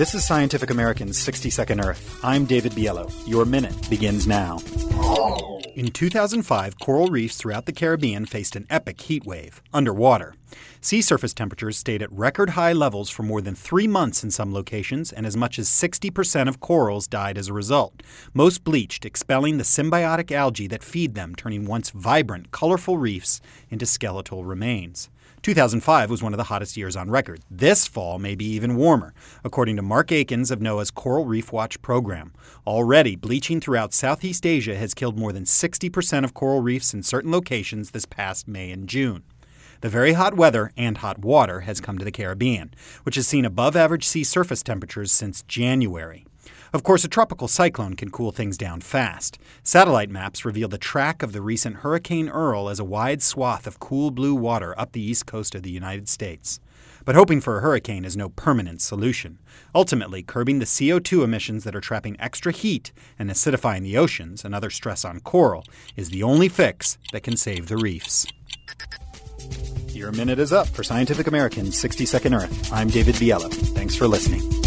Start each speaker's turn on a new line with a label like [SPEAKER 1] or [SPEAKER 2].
[SPEAKER 1] This is Scientific American's 60 Second Earth. I'm David Biello. Your minute begins now. In 2005, coral reefs throughout the Caribbean faced an epic heat wave underwater. Sea surface temperatures stayed at record high levels for more than three months in some locations, and as much as 60% of corals died as a result. Most bleached, expelling the symbiotic algae that feed them, turning once vibrant, colorful reefs into skeletal remains. 2005 was one of the hottest years on record. This fall may be even warmer, according to Mark Eakin of NOAA's Coral Reef Watch program. Already, bleaching throughout Southeast Asia has killed more than 60% of coral reefs in certain locations this past May and June. The very hot weather and hot water has come to the Caribbean, which has seen above average sea surface temperatures since January. Of course, a tropical cyclone can cool things down fast. Satellite maps reveal the track of the recent Hurricane Earl as a wide swath of cool blue water up the east coast of the United States. But hoping for a hurricane is no permanent solution. Ultimately, curbing the CO2 emissions that are trapping extra heat and acidifying the oceans, another stress on coral, is the only fix that can save the reefs. Your minute is up for Scientific American's 60 Second Earth. I'm David Biello. Thanks for listening.